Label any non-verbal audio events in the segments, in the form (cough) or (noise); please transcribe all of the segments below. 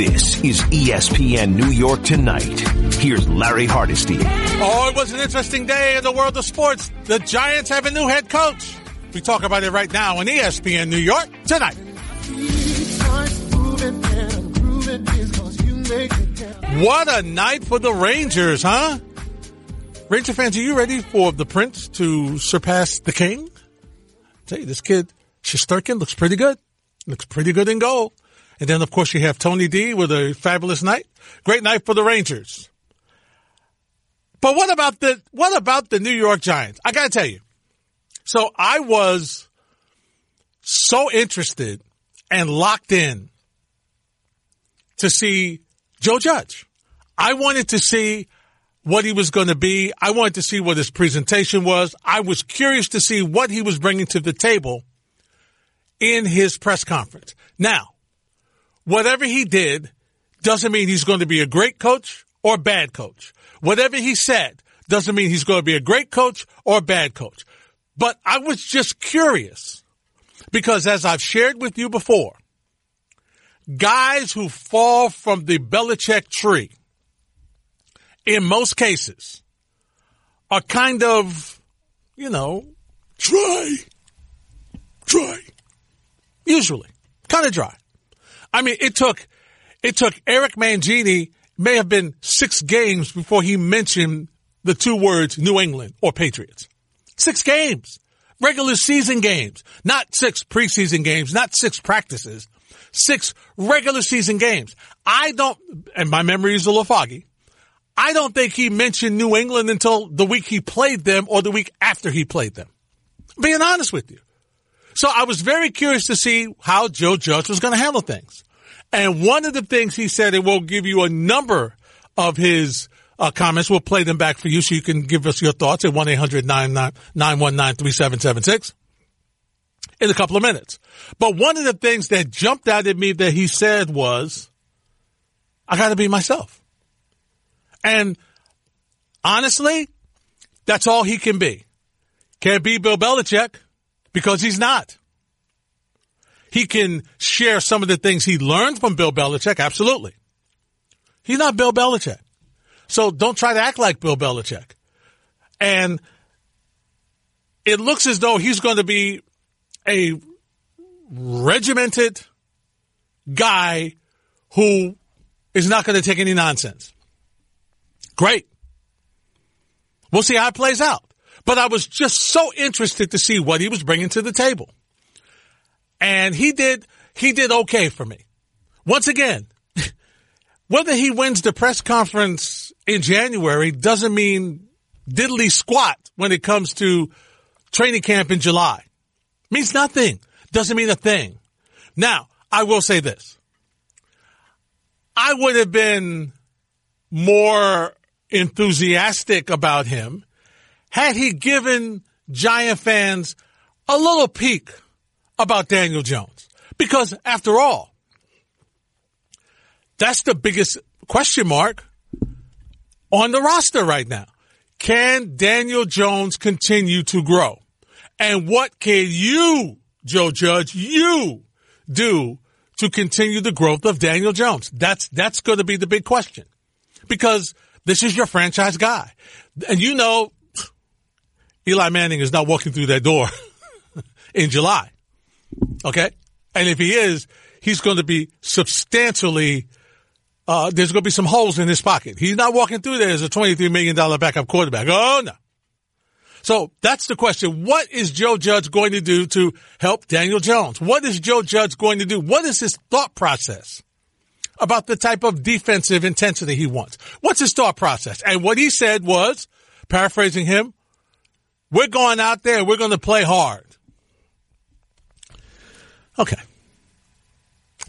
This is ESPN New York Tonight. Here's Larry Hardesty. Oh, it was an interesting day in the world of sports. The Giants have a new head coach. We talk about it right now on ESPN New York Tonight. What a night for the Rangers, huh? Ranger fans, are you ready for the Prince to surpass the King? I tell you, this kid, Shesterkin, looks pretty good. Looks pretty good in goal. And then, of course, you have Tony D with a fabulous night. Great night for the Rangers. But what about the, what about the New York Giants? I gotta tell you. So I was so interested and locked in to see Joe Judge. I wanted to see what he was going to be. I wanted to see what his presentation was. I was curious to see what he was bringing to the table in his press conference. Now, whatever he did doesn't mean he's going to be a great coach or bad coach. Whatever he said doesn't mean he's going to be a great coach or bad coach. But I was just curious because as I've shared with you before, guys who fall from the Belichick tree in most cases, are kind of, you know, dry. Dry. Usually. Kind of dry. I mean, it took, it took Eric Mangini may have been six games before he mentioned the two words New England or Patriots. Six games. Regular season games. Not six preseason games, not six practices. Six regular season games. I don't, and my memory is a little foggy. I don't think he mentioned New England until the week he played them or the week after he played them. Being honest with you. So I was very curious to see how Joe Judge was going to handle things. And one of the things he said, and we'll give you a number of his uh, comments. We'll play them back for you so you can give us your thoughts at 1-800-919-3776 in a couple of minutes. But one of the things that jumped out at me that he said was, I got to be myself. And honestly, that's all he can be. Can't be Bill Belichick because he's not. He can share some of the things he learned from Bill Belichick, absolutely. He's not Bill Belichick. So don't try to act like Bill Belichick. And it looks as though he's going to be a regimented guy who is not going to take any nonsense. Great. We'll see how it plays out. But I was just so interested to see what he was bringing to the table. And he did, he did okay for me. Once again, (laughs) whether he wins the press conference in January doesn't mean diddly squat when it comes to training camp in July. Means nothing. Doesn't mean a thing. Now, I will say this. I would have been more enthusiastic about him had he given Giant fans a little peek about Daniel Jones. Because after all, that's the biggest question mark on the roster right now. Can Daniel Jones continue to grow? And what can you, Joe Judge, you do to continue the growth of Daniel Jones? That's, that's going to be the big question because this is your franchise guy. And you know, Eli Manning is not walking through that door (laughs) in July. Okay. And if he is, he's going to be substantially, uh, there's going to be some holes in his pocket. He's not walking through there as a $23 million backup quarterback. Oh no. So that's the question. What is Joe Judge going to do to help Daniel Jones? What is Joe Judge going to do? What is his thought process? about the type of defensive intensity he wants. What's his thought process? And what he said was, paraphrasing him, we're going out there we're going to play hard. Okay.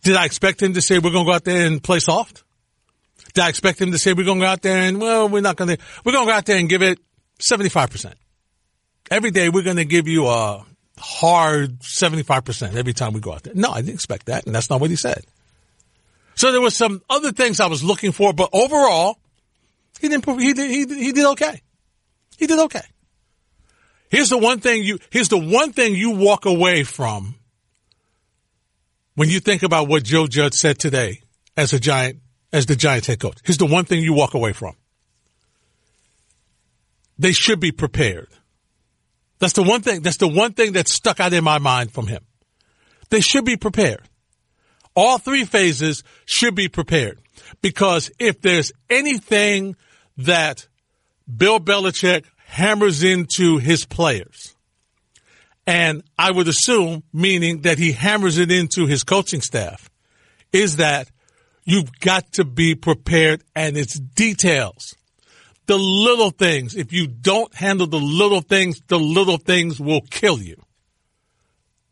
Did I expect him to say we're going to go out there and play soft? Did I expect him to say we're going to go out there and, well, we're not going to, we're going to go out there and give it 75%. Every day we're going to give you a hard 75% every time we go out there. No, I didn't expect that. And that's not what he said. So there was some other things I was looking for, but overall, he didn't, he did, he he did okay. He did okay. Here's the one thing you, here's the one thing you walk away from when you think about what Joe Judge said today as a Giant, as the Giants head coach. Here's the one thing you walk away from. They should be prepared. That's the one thing, that's the one thing that stuck out in my mind from him. They should be prepared. All three phases should be prepared because if there's anything that Bill Belichick hammers into his players, and I would assume, meaning that he hammers it into his coaching staff, is that you've got to be prepared and it's details. The little things, if you don't handle the little things, the little things will kill you.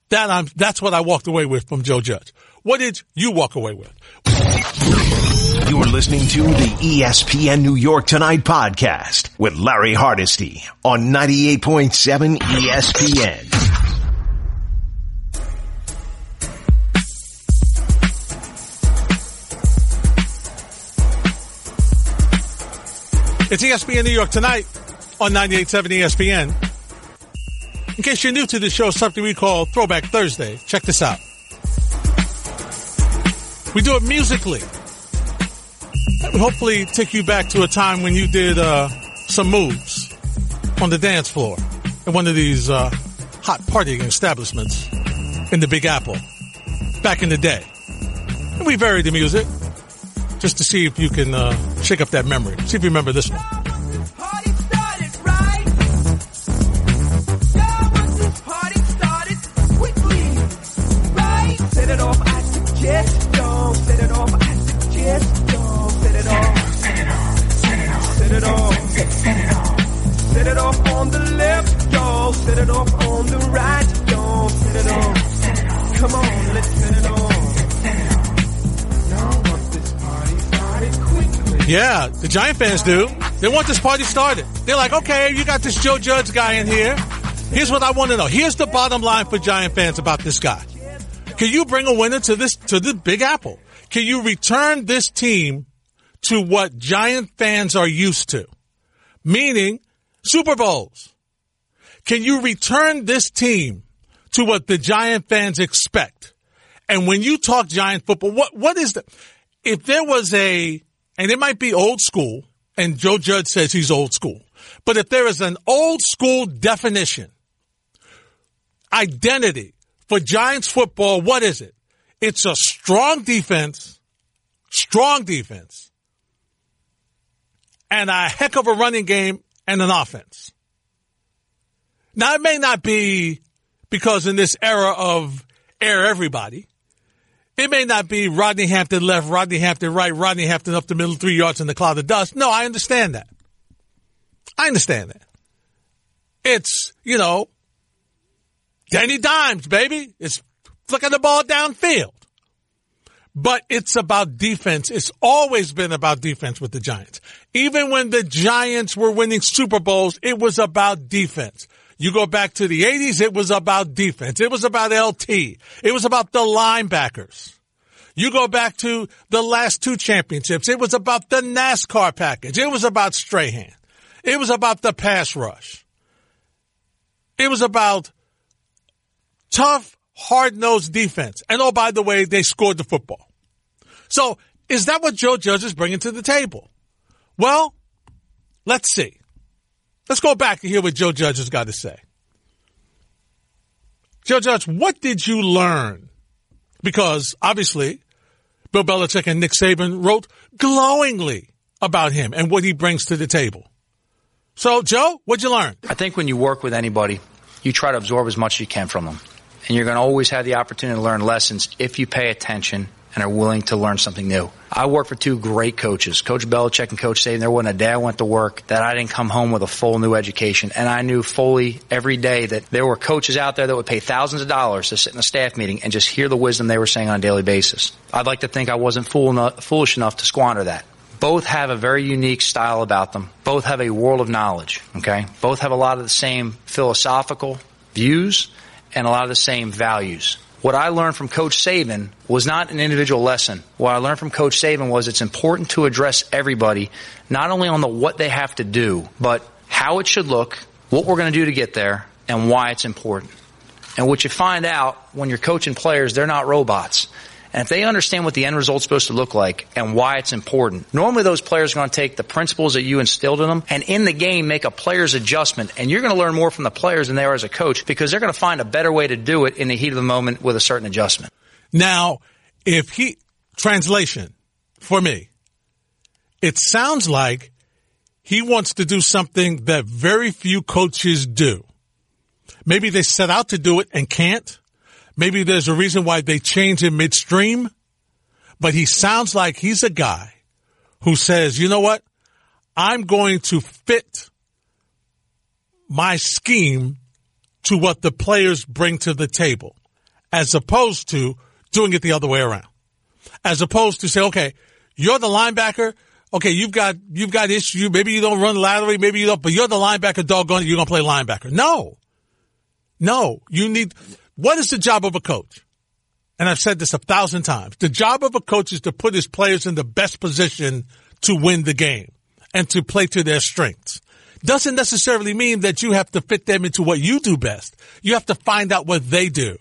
That I'm, that's what I walked away with from Joe Judge. What did you walk away with? You're listening to the ESPN New York Tonight podcast with Larry Hardesty on 98.7 ESPN. It's ESPN New York Tonight on 98.7 ESPN. In case you're new to the show, something we call Throwback Thursday. Check this out. We do it musically. That would hopefully take you back to a time when you did uh, some moves on the dance floor at one of these uh, hot partying establishments in the Big Apple back in the day. And we vary the music just to see if you can uh, shake up that memory. See if you remember this one. Yeah, the Giant fans do. They want this party started. They're like, okay, you got this Joe Judge guy in here. Here's what I want to know. Here's the bottom line for Giant fans about this guy. Can you bring a winner to this to the Big Apple? Can you return this team to what Giant fans are used to? Meaning Super Bowls. Can you return this team to what the Giant fans expect? And when you talk Giant football, what what is the if there was a and it might be old school, and Joe Judge says he's old school, but if there is an old school definition, identity for Giants football, what is it? It's a strong defense, strong defense, and a heck of a running game and an offense. Now it may not be because in this era of air everybody, it may not be Rodney Hampton left, Rodney Hampton right, Rodney Hampton up the middle, three yards in the cloud of dust. No, I understand that. I understand that. It's, you know, Danny Dimes, baby. It's flicking the ball downfield. But it's about defense. It's always been about defense with the Giants. Even when the Giants were winning Super Bowls, it was about defense. You go back to the 80s, it was about defense. It was about LT. It was about the linebackers. You go back to the last two championships, it was about the NASCAR package. It was about Strahan. It was about the pass rush. It was about tough, hard-nosed defense. And oh, by the way, they scored the football. So is that what Joe Judge is bringing to the table? Well, let's see. Let's go back and hear what Joe Judge has got to say. Joe Judge, what did you learn? Because obviously, Bill Belichick and Nick Saban wrote glowingly about him and what he brings to the table. So, Joe, what'd you learn? I think when you work with anybody, you try to absorb as much as you can from them. And you're going to always have the opportunity to learn lessons if you pay attention and are willing to learn something new. I work for two great coaches, Coach Belichick and Coach Saban. There wasn't a day I went to work that I didn't come home with a full new education. And I knew fully every day that there were coaches out there that would pay thousands of dollars to sit in a staff meeting and just hear the wisdom they were saying on a daily basis. I'd like to think I wasn't fool enough, foolish enough to squander that. Both have a very unique style about them. Both have a world of knowledge. Okay. Both have a lot of the same philosophical views and a lot of the same values. What I learned from Coach Saban was not an individual lesson. What I learned from Coach Saban was it's important to address everybody, not only on the what they have to do, but how it should look, what we're going to do to get there, and why it's important. And what you find out when you're coaching players, they're not robots. And if they understand what the end result's supposed to look like and why it's important, normally those players are going to take the principles that you instilled in them and in the game make a player's adjustment. And you're going to learn more from the players than they are as a coach because they're going to find a better way to do it in the heat of the moment with a certain adjustment. Now, if he, translation for me, it sounds like he wants to do something that very few coaches do. Maybe they set out to do it and can't. Maybe there's a reason why they change him midstream. But he sounds like he's a guy who says, you know what? I'm going to fit my scheme to what the players bring to the table as opposed to doing it the other way around. As opposed to say, okay, you're the linebacker okay, you've got you've got issue. Maybe you don't run laterally, maybe you don't, but you're the linebacker. Doggone, you're gonna play linebacker. No, no. You need. What is the job of a coach? And I've said this a thousand times. The job of a coach is to put his players in the best position to win the game and to play to their strengths. Doesn't necessarily mean that you have to fit them into what you do best. You have to find out what they do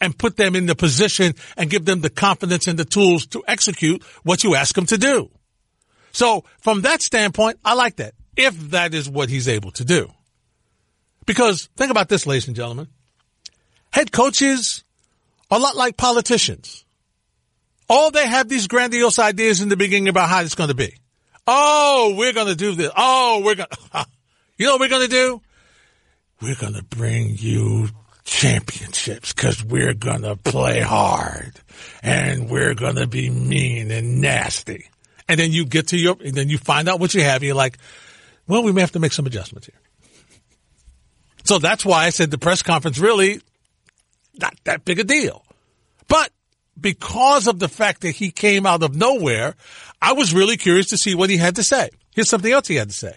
and put them in the position and give them the confidence and the tools to execute what you ask them to do. So from that standpoint, I like that. If that is what he's able to do. Because think about this, ladies and gentlemen. Head coaches are a lot like politicians. All they have these grandiose ideas in the beginning about how it's going to be. Oh, we're going to do this. Oh, we're going (laughs) to, you know what we're going to do? We're going to bring you championships because we're going to play hard and we're going to be mean and nasty and then you get to your, and then you find out what you have. And you're like, well, we may have to make some adjustments here. So that's why I said the press conference really not that big a deal. But because of the fact that he came out of nowhere, I was really curious to see what he had to say. Here's something else he had to say.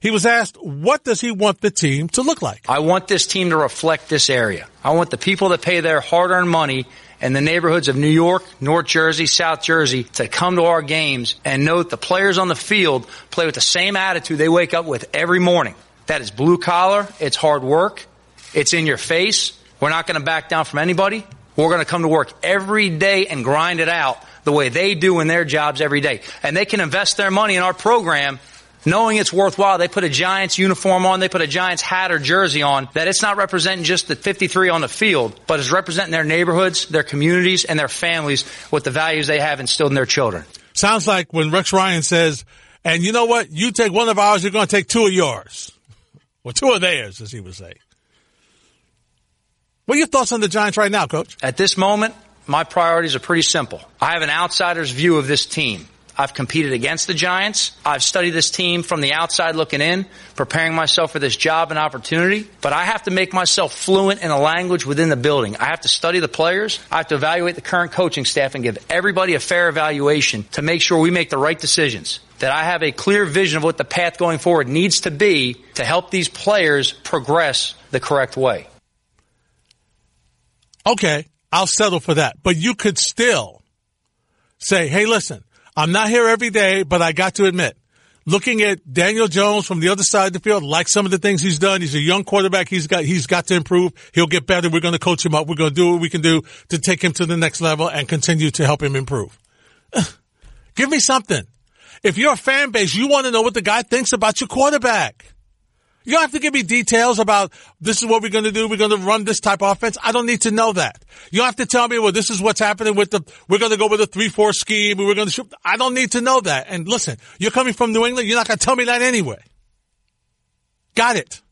He was asked, what does he want the team to look like? I want this team to reflect this area. I want the people that pay their hard earned money in the neighborhoods of New York, North Jersey, South Jersey to come to our games and note the players on the field play with the same attitude they wake up with every morning. That is blue collar. It's hard work. It's in your face. We're not going to back down from anybody. We're going to come to work every day and grind it out the way they do in their jobs every day. And they can invest their money in our program knowing it's worthwhile, they put a Giants uniform on, they put a Giants hat or jersey on, that it's not representing just the 53 on the field, but it's representing their neighborhoods, their communities, and their families with the values they have instilled in their children. Sounds like when Rex Ryan says, and you know what? You take one of ours, you're going to take two of yours. Well, two of theirs, as he would say. What are your thoughts on the Giants right now, coach? At this moment, my priorities are pretty simple. I have an outsider's view of this team. I've competed against the Giants. I've studied this team from the outside looking in, preparing myself for this job and opportunity. But I have to make myself fluent in a language within the building. I have to study the players. I have to evaluate the current coaching staff and give everybody a fair evaluation to make sure we make the right decisions. That I have a clear vision of what the path going forward needs to be to help these players progress the correct way. Okay, I'll settle for that. But you could still say, hey, listen, I'm not here every day, but I got to admit, looking at Daniel Jones from the other side of the field, like some of the things he's done, he's a young quarterback. He's got, he's got to improve. He'll get better. We're going to coach him up. We're going to do what we can do to take him to the next level and continue to help him improve. (laughs) Give me something. If you're a fan base, you want to know what the guy thinks about your quarterback. You don't have to give me details about this is what we're going to do. We're going to run this type of offense. I don't need to know that. You don't have to tell me, well, this is what's happening with the, we're going to go with a 3-4 scheme. We're going to shoot. I don't need to know that. And listen, you're coming from New England. You're not going to tell me that anyway. Got it.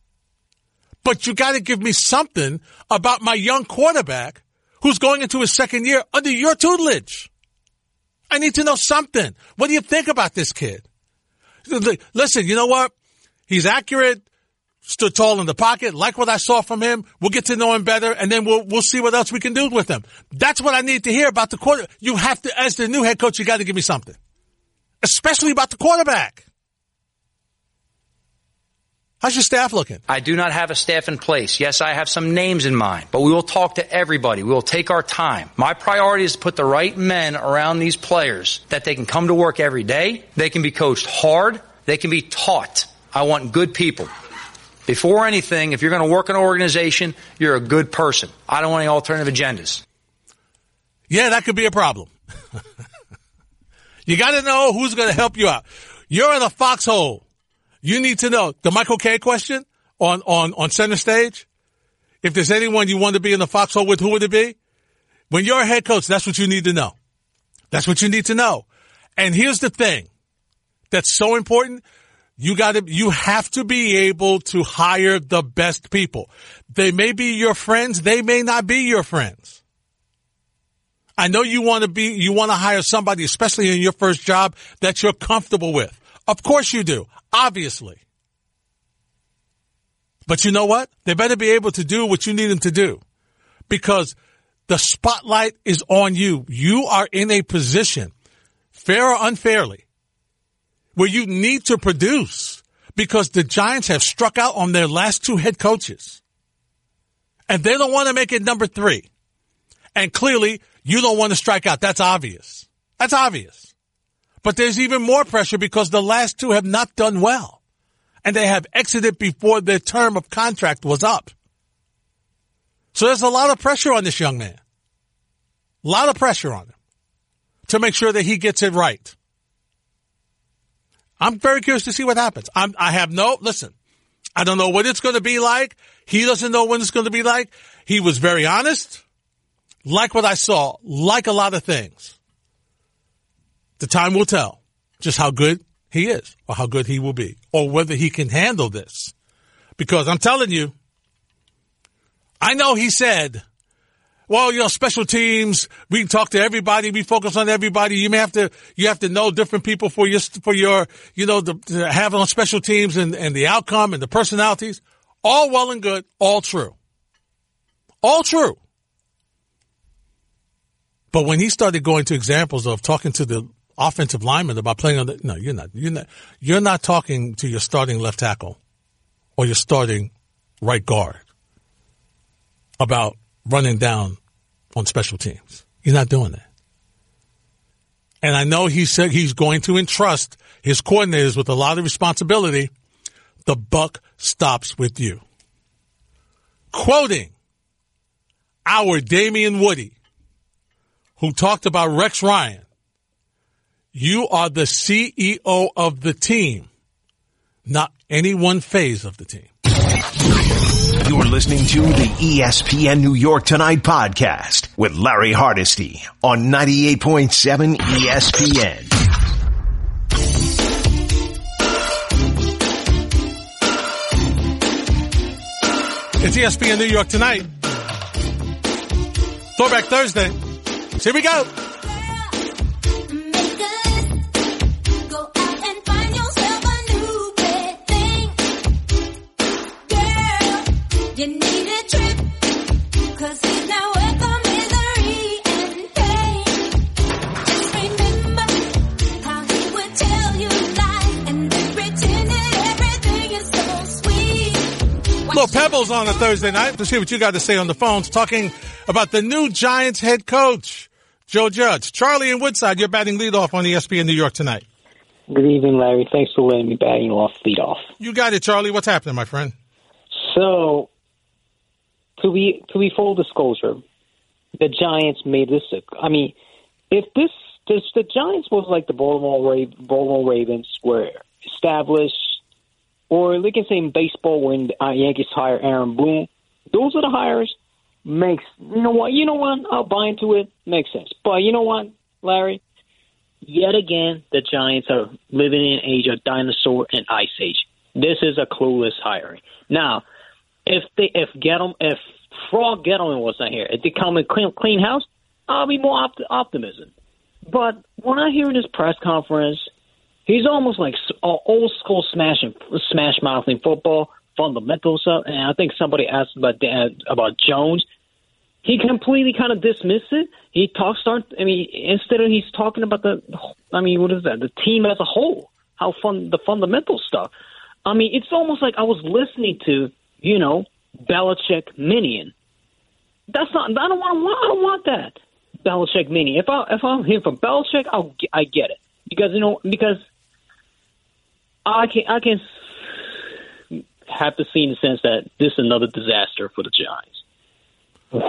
But you got to give me something about my young quarterback who's going into his second year under your tutelage. I need to know something. What do you think about this kid? Listen, you know what? He's accurate stood tall in the pocket, like what I saw from him. We'll get to know him better, and then we'll we'll see what else we can do with him. That's what I need to hear about the quarter. You have to, as the new head coach, you got to give me something, especially about the quarterback. How's your staff looking? I do not have a staff in place. Yes, I have some names in mind, but we will talk to everybody. We will take our time. My priority is to put the right men around these players that they can come to work every day. They can be coached hard. They can be taught. I want good people. Before anything, if you're going to work in an organization, you're a good person. I don't want any alternative agendas. Yeah, that could be a problem. (laughs) you got to know who's going to help you out. You're in a foxhole. You need to know the Michael Kay question on, on, on center stage. If there's anyone you want to be in the foxhole with, who would it be? When you're a head coach, that's what you need to know. That's what you need to know. And here's the thing that's so important. You got to, you have to be able to hire the best people. They may be your friends. They may not be your friends. I know you want to be, you want to hire somebody, especially in your first job that you're comfortable with. Of course you do. Obviously. But you know what? They better be able to do what you need them to do because the spotlight is on you. You are in a position, fair or unfairly, where you need to produce because the Giants have struck out on their last two head coaches and they don't want to make it number three. And clearly you don't want to strike out. That's obvious. That's obvious. But there's even more pressure because the last two have not done well and they have exited before their term of contract was up. So there's a lot of pressure on this young man. A lot of pressure on him to make sure that he gets it right. I'm very curious to see what happens. I'm, I have no, listen, I don't know what it's going to be like. He doesn't know when it's going to be like. He was very honest, like what I saw, like a lot of things. The time will tell just how good he is or how good he will be or whether he can handle this. Because I'm telling you, I know he said, well, you know, special teams, we talk to everybody, we focus on everybody. You may have to, you have to know different people for your, for your, you know, the, to have on special teams and, and the outcome and the personalities. All well and good, all true. All true. But when he started going to examples of talking to the offensive lineman about playing on the, no, you're not, you're not, you're not talking to your starting left tackle or your starting right guard about running down on special teams. You're not doing that. And I know he said he's going to entrust his coordinators with a lot of responsibility. The buck stops with you. Quoting our Damien Woody, who talked about Rex Ryan, you are the CEO of the team, not any one phase of the team. You're listening to the ESPN New York Tonight podcast with Larry Hardesty on 98.7 ESPN. It's ESPN New York Tonight. Throwback Thursday. So here we go. You need a trip. Cause he's not welcome misery and pain. Just remember how he would tell you lies and then pretend that everything is so sweet. Little Pebbles on a Thursday night. Let's hear what you got to say on the phones talking about the new Giants head coach, Joe Judge. Charlie and Woodside, you're batting leadoff on ESPN New York tonight. Good evening, Larry. Thanks for letting me batting off lead off. You got it, Charlie. What's happening, my friend? So, to be to be full disclosure, the Giants made this. I mean, if this, this the Giants was like the Baltimore Ra- Baltimore Ravens were established, or they can say in baseball when uh, Yankees hire Aaron Boone, those are the hires. Makes you know what you know what I'll buy into it. Makes sense, but you know what, Larry. Yet again, the Giants are living in an age of dinosaur and ice age. This is a clueless hiring. Now, if they if Gettleman if Frog Gettleman was not here, if they come and clean clean house, I'll be more opt- optimism. But when I hear this press conference, he's almost like old school smashing smash mouthing football fundamental stuff. And I think somebody asked about about Jones. He completely kind of dismissed it. He talks start. I mean, instead of he's talking about the. I mean, what is that? The team as a whole. How fun the fundamental stuff. I mean, it's almost like I was listening to you know Belichick minion. That's not. I don't want. I don't want that Belichick minion. If I if I'm here for Belichick, I'll I get it because you know because I can I can have to see in the sense that this is another disaster for the Giants.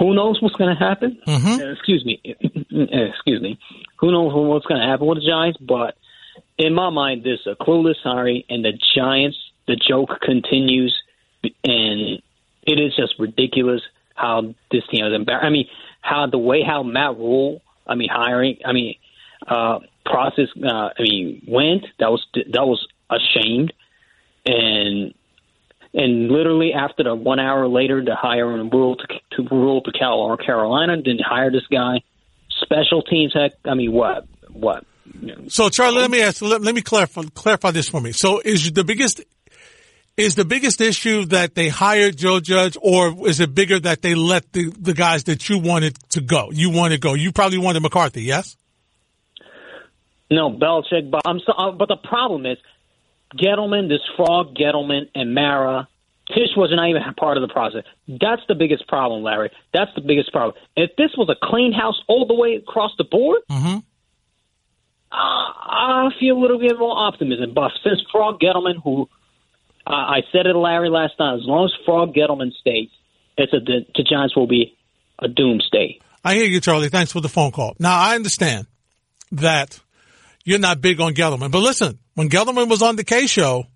who knows what's going to happen? Mhm. Uh, excuse me, (laughs) Uh, excuse me. Who knows what's going to happen with the Giants? But in my mind, this is a clueless Harry, and the Giants. The joke continues, and it is just ridiculous how this team is embarrassed. I mean, how the way how Matt Rhule, I mean, hiring, I mean, uh, process, uh, I mean, went. That was that was ashamed, and and literally after the one hour later to hire and Rhule to, to Rhule to Cal Carolina, then hire this guy. Special teams, heck, I mean, what, what? So, Charlie, let me ask. Let, let me clarify, clarify this for me. So, is the biggest is the biggest issue that they hired Joe Judge, or is it bigger that they let the the guys that you wanted to go? You want to go. You probably wanted McCarthy, yes? No, Belichick, but I'm so, uh, but the problem is Gettleman, this frog Gettleman and Mara. Tisch wasn't even a part of the process. That's the biggest problem, Larry. That's the biggest problem. If this was a clean house all the way across the board, Mm-hmm. I feel a little bit more optimism. But since Frog Gettleman, who uh, I said it to Larry last night, as long as Frog Gettleman stays, it's a the, the Giants will be a doomsday. I hear you, Charlie. Thanks for the phone call. Now, I understand that you're not big on Gettleman, but listen, when Gettleman was on the Kay show,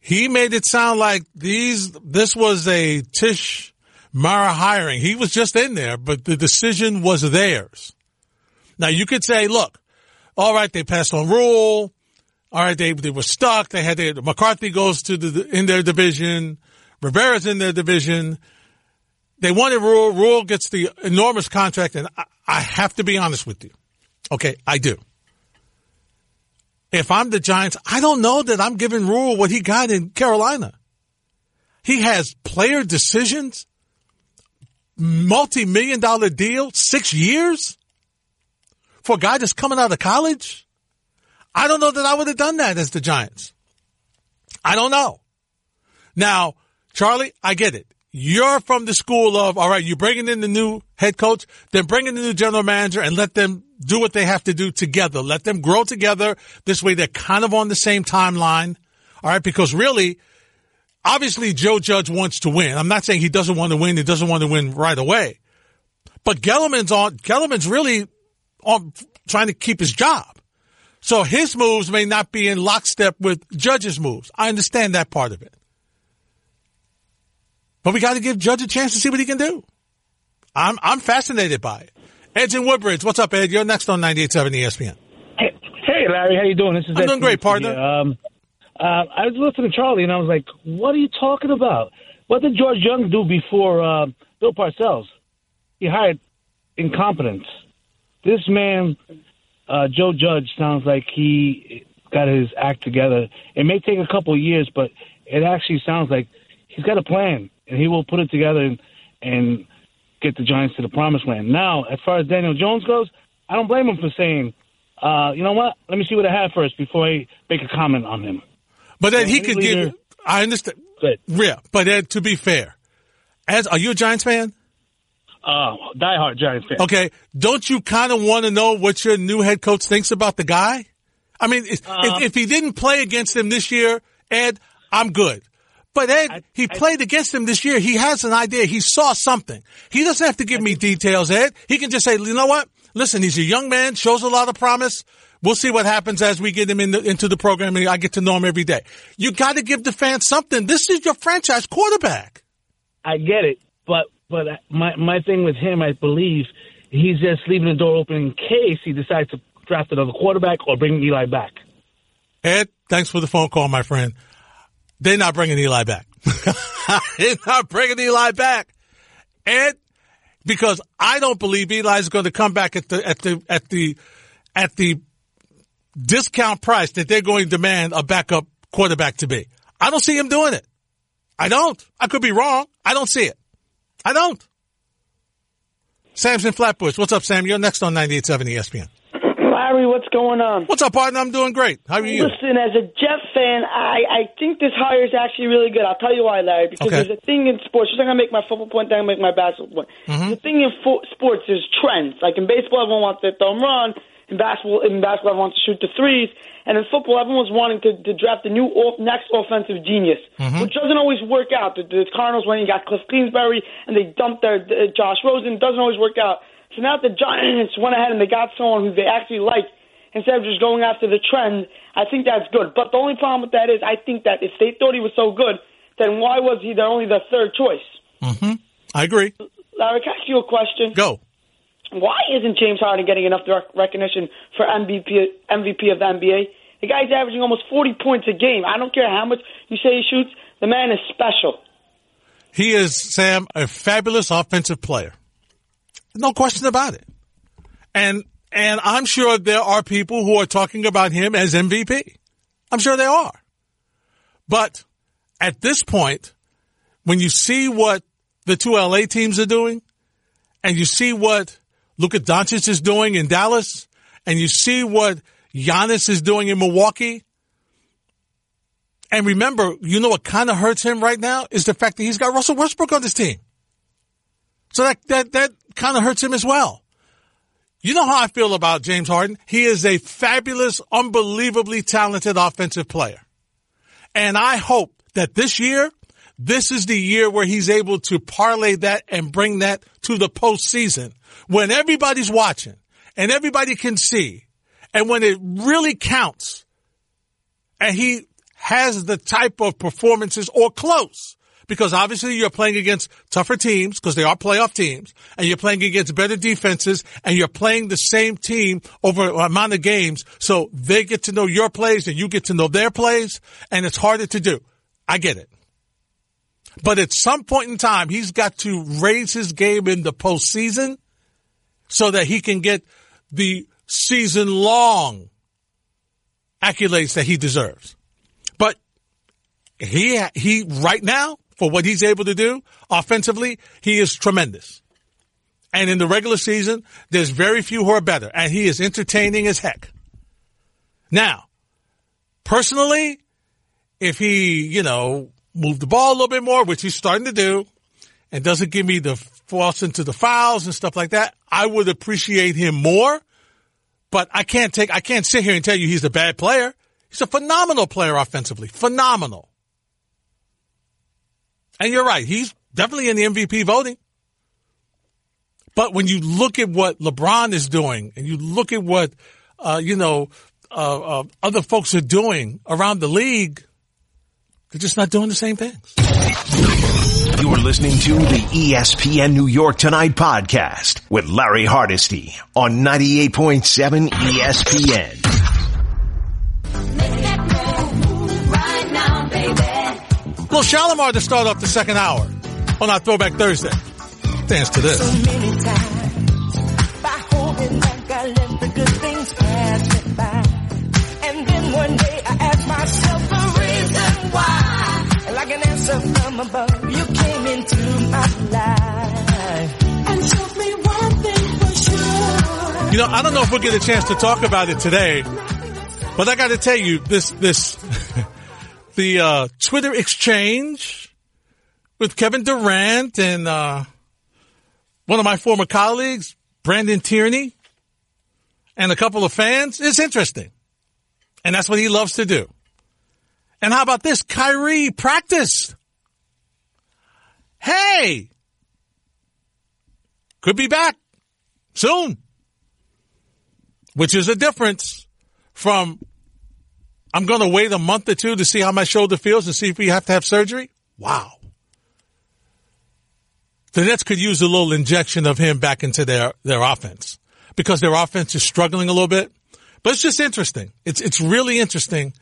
he made it sound like these, this was a Tisch Mara hiring. He was just in there, but the decision was theirs. Now you could say, look, all right, they passed on Rhule. All right, they they were stuck. They had to, McCarthy goes to the in their division. Rivera's in their division. They wanted Rhule. Rhule gets the enormous contract, and I, I have to be honest with you. Okay, I do. If I'm the Giants, I don't know that I'm giving Rhule what he got in Carolina. He has player decisions, multi-million dollar deal, six years for a guy that's coming out of college. I don't know that I would have done that as the Giants. I don't know. Now, Charlie, I get it. You're from the school of, all right, you're bringing in the new head coach, then bring in the new general manager and let them do what they have to do together. Let them grow together. This way they're kind of on the same timeline. All right. Because really, obviously Joe Judge wants to win. I'm not saying he doesn't want to win. He doesn't want to win right away. But Gettleman's on, Gettleman's really on trying to keep his job. So his moves may not be in lockstep with Judge's moves. I understand that part of it. But we got to give Judge a chance to see what he can do. I'm I'm fascinated by it. In Woodbridge. What's up, Ed? You're next on 98.7 ESPN. Hey, hey, Larry, how you doing? This is I'm Ed doing great, partner. Um, uh, I was listening to Charlie, and I was like, "What are you talking about? What did George Young do before uh, Bill Parcells? He hired incompetence. This man, uh, Joe Judge, sounds like he got his act together. It may take a couple of years, but it actually sounds like he's got a plan, and he will put it together and and get the Giants to the promised land. Now, as far as Daniel Jones goes, I don't blame him for saying, uh, "You know what? Let me see what I have first before I make a comment on him." But Ed, he could leader- give. I understand. Yeah, but Ed, to be fair, as are you a Giants fan? Uh, diehard Giants fan. Okay, don't you kind of want to know what your new head coach thinks about the guy? I mean, if, Uh, if, if he didn't play against him this year, Ed, I'm good. But Ed, I- he I- played against him this year. He has an idea. He saw something. He doesn't have to give me details, Ed. He can just say, you know what? Listen, he's a young man, shows a lot of promise. We'll see what happens as we get him in the, into the program and I get to know him every day. You got to give the fans something. This is your franchise quarterback. I get it, but but my my thing with him, I believe he's just leaving the door open in case he decides to draft another quarterback or bring Eli back. Ed, thanks for the phone call, my friend. They're not bringing Eli back. (laughs) They're not bringing Eli back. Ed, because I don't believe Eli's going to come back at the, at the, at the, at the discount price that they're going to demand a backup quarterback to be. I don't see him doing it. I don't. I could be wrong. I don't see it. I don't. Sam's in Flatbush. What's up, Sam? You're next on 98.7 ESPN. Larry, what's going on? What's up, partner? I'm doing great. How are you? Listen, as a Jet fan, I, I think this hire is actually really good. I'll tell you why, Larry. Because Okay. there's a thing in sports. Just like I make my football point, then I make my basketball point. Mm-hmm. The thing in fo- sports is trends. Like in baseball, everyone wants to home run. In basketball, in basketball, everyone wants to shoot the threes, and in football, everyone's wanting to, to draft the new off, next offensive genius, which doesn't always work out. The, the Cardinals when you got Cliff Kingsbury and they dumped their uh, Josh Rosen, doesn't always work out. So now the Giants went ahead and they got someone who they actually like instead of just going after the trend. I think that's good. But the only problem with that is I think that if they thought he was so good, then why was he the only the third choice? I agree. Larry, can I ask you a question? Go. Why isn't James Harden getting enough recognition for MVP MVP of the NBA? The guy's averaging almost 40 points a game. I don't care how much you say he shoots. The man is special. He is, Sam, a fabulous offensive player. No question about it. And and I'm sure there are people who are talking about him as MVP. I'm sure they are. But at this point, when you see what the two LA teams are doing, and you see what Luka Doncic is doing in Dallas, and you see what Giannis is doing in Milwaukee, and remember, you know what kind of hurts him right now is the fact that he's got Russell Westbrook on this team. So that that that kind of hurts him as well. You know how I feel about James Harden? He is a fabulous, unbelievably talented offensive player. And I hope that this year, this is the year where he's able to parlay that and bring that to the postseason when everybody's watching and everybody can see and when it really counts and he has the type of performances or close because obviously you're playing against tougher teams because they are playoff teams and you're playing against better defenses and you're playing the same team over an amount of games. So they get to know your plays and you get to know their plays and it's harder to do. I get it. But at some point in time, he's got to raise his game in the postseason so that he can get the season long accolades that he deserves. But he, he, right now, for what he's able to do offensively, he is tremendous. And in the regular season, there's very few who are better, and he is entertaining as heck. Now, personally, if he, you know, moved the ball a little bit more, which he's starting to do, and doesn't give me the false into the fouls and stuff like that, I would appreciate him more. But I can't take, I can't sit here and tell you he's a bad player. He's a phenomenal player offensively. Phenomenal. And you're right. He's definitely in the MVP voting. But when you look at what LeBron is doing and you look at what, uh, you know, uh, uh, other folks are doing around the league, they're just not doing the same things. You're listening to the ESPN New York Tonight podcast with Larry Hardesty on 98.7 ESPN. Make that move right now, baby. Well, Shalamar to start off the second hour on our Throwback Thursday. Dance to this. many you know, I don't know if we'll get a chance to talk about it today, but I got to tell you this, this, (laughs) the, uh, Twitter exchange with Kevin Durant and, uh, one of my former colleagues, Brandon Tierney, and a couple of fans is interesting. And that's what he loves to do. And how about this? Kyrie practiced. Hey! Could be back soon. Which is a difference from I'm going to wait a month or two to see how my shoulder feels and see if we have to have surgery. Wow. The Nets could use a little injection of him back into their, their offense because their offense is struggling a little bit. But it's just interesting. It's, it's really interesting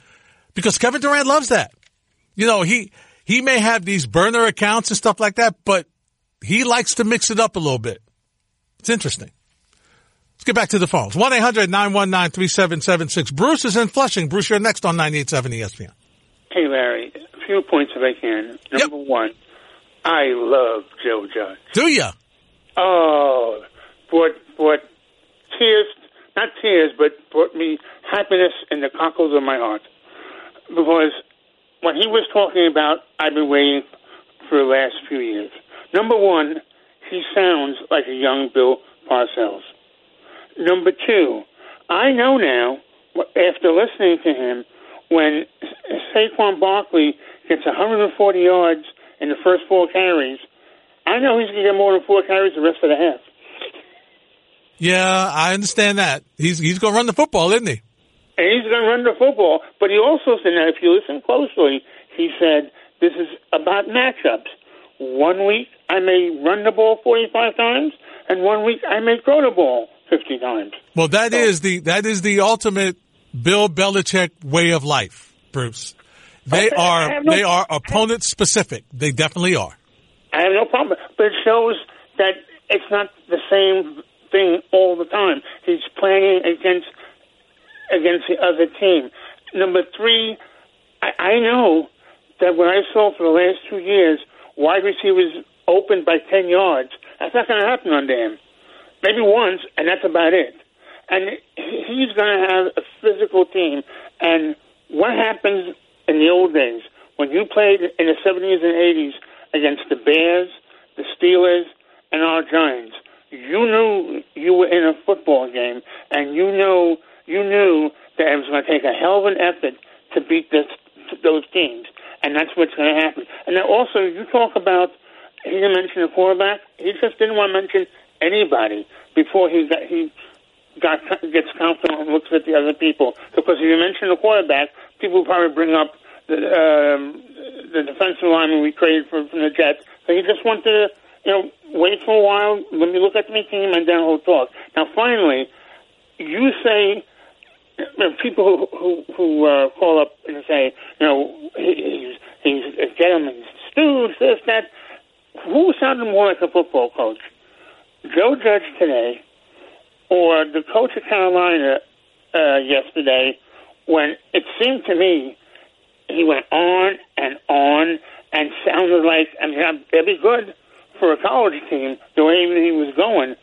because Kevin Durant loves that. You know, he, he may have these burner accounts and stuff like that, but he likes to mix it up a little bit. It's interesting. Let's get back to the phones. 1-800-919-3776. Bruce is in Flushing. Bruce, you're next on 98.7 ESPN. Hey, Larry, a few points if I can. Number one, I love Joe Judge. Do ya? Oh, brought, brought tears, not tears, but brought me happiness in the cockles of my heart. Because when he was talking about, I've been waiting for the last few years. Number one, he sounds like a young Bill Parcells. Number two, I know now, after listening to him, when Saquon Barkley gets 140 yards in the first four carries, I know he's going to get more than four carries the rest of the half. Yeah, I understand that. He's he's going to run the football, isn't he? And he's going to run the football. But he also said, now, if you listen closely, he said this is about matchups. One week I may run the ball 45 times, and one week I may throw the ball 50 times. Well, that is the that is the ultimate Bill Belichick way of life, Bruce. They Okay, are no- they are opponent specific. They definitely are. I have no problem. But it shows that it's not the same thing all the time. He's playing against against the other team. Number three, I, I know that what I saw for the last two years, wide receivers open by ten yards. That's not going to happen under him. Maybe once, and that's about it. And he's going to have a physical team. And what happens in the old days when you played in the 70s and 80s against the Bears, the Steelers, and our Giants? You knew you were in a football game, and you knew you knew that it was going to take a hell of an effort to beat this, those teams, and that's what's going to happen. And then also, you talk about he didn't mention the quarterback. He just didn't want to mention anybody before he got he got gets confident and looks at the other people. Because if you mention the quarterback, people will probably bring up the um, the defensive lineman we traded for, from the Jets. So he just wanted to, you know, wait for a while. Let me look at my team, and then he'll talk. Now, finally, you say people who who, who uh, call up and say, you know, he's he's a Gettleman's stooge, this that. Who sounded more like a football coach? Joe Judge today, or the coach of Carolina uh, yesterday, when it seemed to me he went on and on and sounded like I mean it'd be good for a college team the way he was going,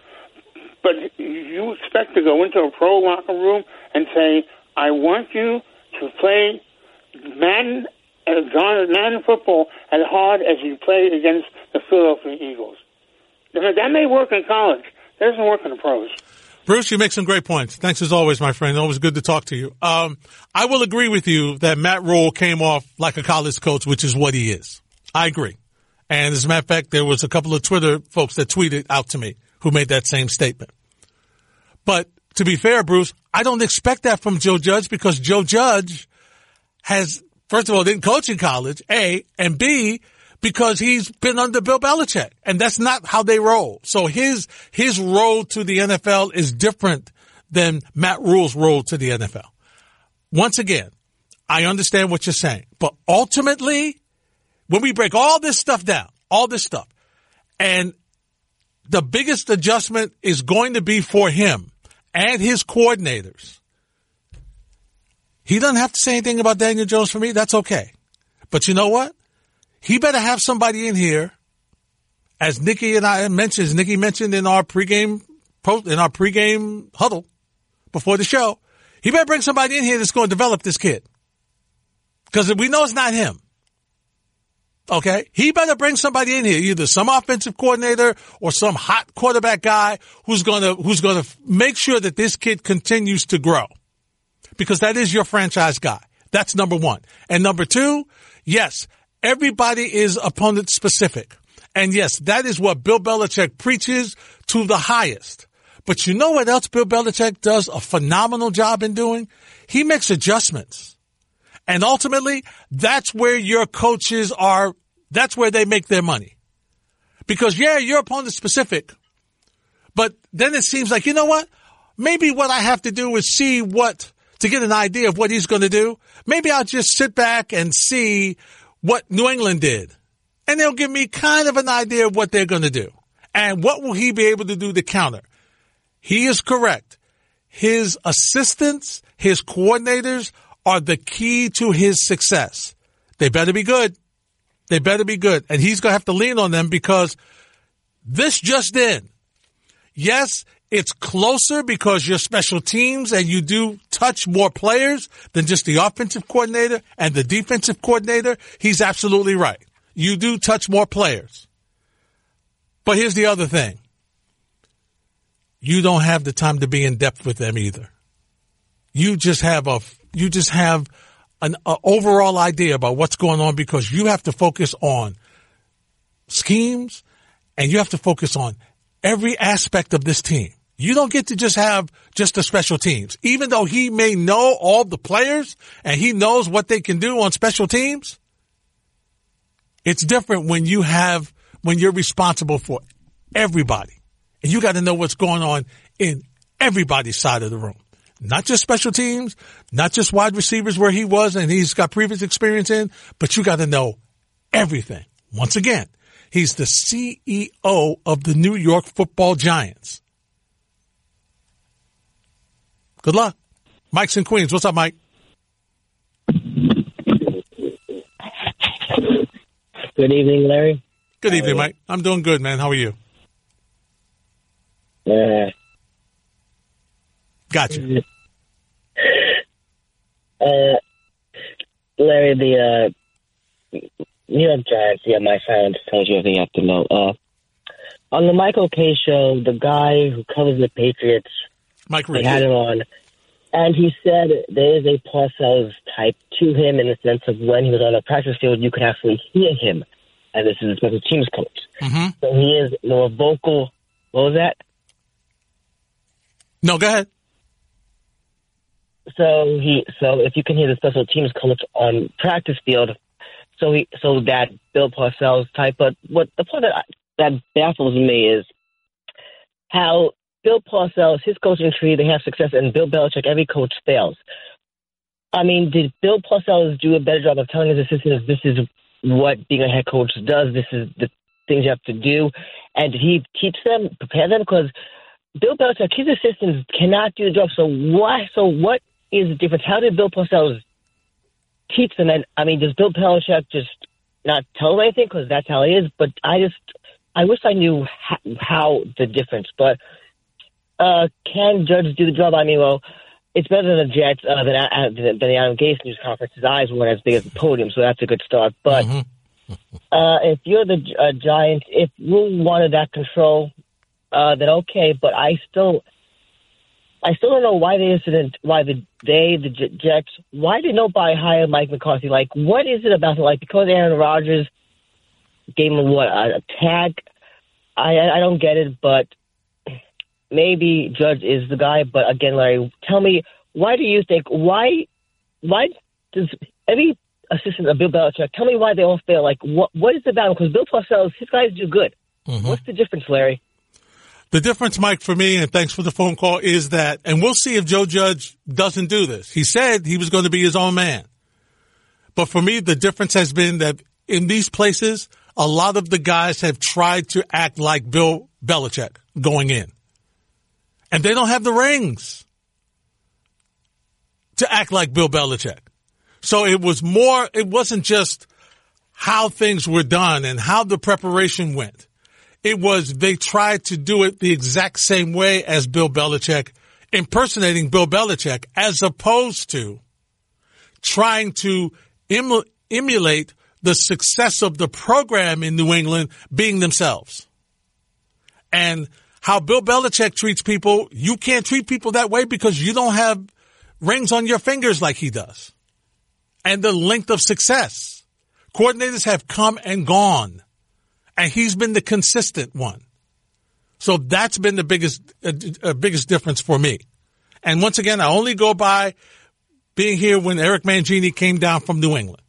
but you expect to go into a pro locker room and say, "I want you to play Madden, uh, Madden football as hard as you played against the Philadelphia Eagles." That may work in college. That doesn't work in the pros. Bruce, you make some great points. Thanks as always, my friend. Always good to talk to you. Um, I will agree with you that Matt Rhule came off like a college coach, which is what he is. I agree. And as a matter of fact, there was a couple of Twitter folks that tweeted out to me who made that same statement. But to be fair, Bruce, I don't expect that from Joe Judge because Joe Judge has, first of all, didn't coach in college, A, and B, because he's been under Bill Belichick. And that's not how they roll. So his, his road to the NFL is different than Matt Rhule's road to the NFL. Once again, I understand what you're saying, but ultimately, when we break all this stuff down, all this stuff, and the biggest adjustment is going to be for him and his coordinators. He doesn't have to say anything about Daniel Jones for me. That's okay. But you know what? He better have somebody in here, as Nikki and I mentioned, as Nikki mentioned in our pregame in our pregame huddle before the show. He better bring somebody in here that's going to develop this kid. Because we know it's not him. Okay. He better bring somebody in here, either some offensive coordinator or some hot quarterback guy who's going to, who's going to make sure that this kid continues to grow. Because that is your franchise guy. That's number one. And number two, yes, everybody is opponent specific. And yes, that is what Bill Belichick preaches to the highest. But you know what else Bill Belichick does a phenomenal job in doing? He makes adjustments. And ultimately, that's where your coaches are, that's where they make their money. Because yeah, your opponent specific, but then it seems like, you know what? Maybe what I have to do is see what, to get an idea of what he's going to do. Maybe I'll just sit back and see what New England did. And they'll give me kind of an idea of what they're going to do. And what will he be able to do to counter? He is correct. His assistants, his coordinators are the key to his success. They better be good. They better be good. And he's going to have to lean on them because this just in. Yes, it's closer because you're special teams and you do touch more players than just the offensive coordinator and the defensive coordinator. He's absolutely right. You do touch more players. But here's the other thing. You don't have the time to be in depth with them either. you just have a you just have an overall idea about what's going on because you have to focus on schemes and you have to focus on every aspect of this team. You don't get to just have just the special teams. Even though he may know all the players and he knows what they can do on special teams, it's different when you have when you're responsible for everybody. And you got to know what's going on in everybody's side of the room. Not just special teams, not just wide receivers where he was and he's got previous experience in, but you got to know everything. Once again, he's the CEO of the New York football giants. Good luck. Mike's in Queens. What's up, Mike? Good evening, Larry. Good evening, Mike. I'm doing good, man. How are you? Uh, Gotcha. uh, Larry, the uh, New York Giants. Yeah, my silence tells you everything you have to know. Uh, on the Michael Kay show, the guy who covers the Patriots, Mike Reiss. had him on, and he said there is a Parcells type to him in the sense of when he was on the practice field, you could actually hear him, and this is a special teams coach. Mm-hmm. So he is more vocal. What was that? No, go ahead. So he, so if you can hear the special teams coach on practice field, so he, so that Bill Parcells type. But what the part that I, that baffles me is how Bill Parcells, his coaching tree, they have success, and Bill Belichick, every coach fails. I mean, did Bill Parcells do a better job of telling his assistants this is what being a head coach does? This is the things you have to do, and did he teach them, prepare them? Because Bill Belichick, his assistants cannot do the job. So what? So what is the difference? How did Bill Parcells teach them? And I mean, does Bill Belichick just not tell them anything because that's how he is? But I just, I wish I knew how, how the difference. But uh, can Judge do the job? I mean, well, it's better than the Jets uh, than, uh, than the Adam Gase news conference. His eyes weren't as big as the podium, so that's a good start. But (laughs) uh, if you're the uh, Giants, if you wanted that control, uh, then okay. But I still, I still don't know why the didn't, why the they the Jets, why did nobody hire Mike McCarthy? Like, what is it about it? Like, because Aaron Rodgers gave him what a, tag? I I don't get it, but maybe Judge is the guy. But again, Larry, tell me why do you think why why does every assistant of Bill Belichick tell me why they all fail? Like, what what is the battle? Because Bill Parcells, his guys do good. Mm-hmm. What's the difference, Larry? The difference, Mike, for me, and thanks for the phone call, is that, and we'll see if Joe Judge doesn't do this. He said he was going to be his own man. But for me, the difference has been that in these places, a lot of the guys have tried to act like Bill Belichick going in. And they don't have the rings to act like Bill Belichick. So it was more, it wasn't just how things were done and how the preparation went. It was they tried to do it the exact same way as Bill Belichick, impersonating Bill Belichick, as opposed to trying to emu- emulate the success of the program in New England being themselves. And how Bill Belichick treats people, you can't treat people that way because you don't have rings on your fingers like he does. And the length of success. Coordinators have come and gone and he's been the consistent one. So that's been the biggest uh, uh, biggest difference for me. And once again, I only go by being here when Eric Mangini came down from New England.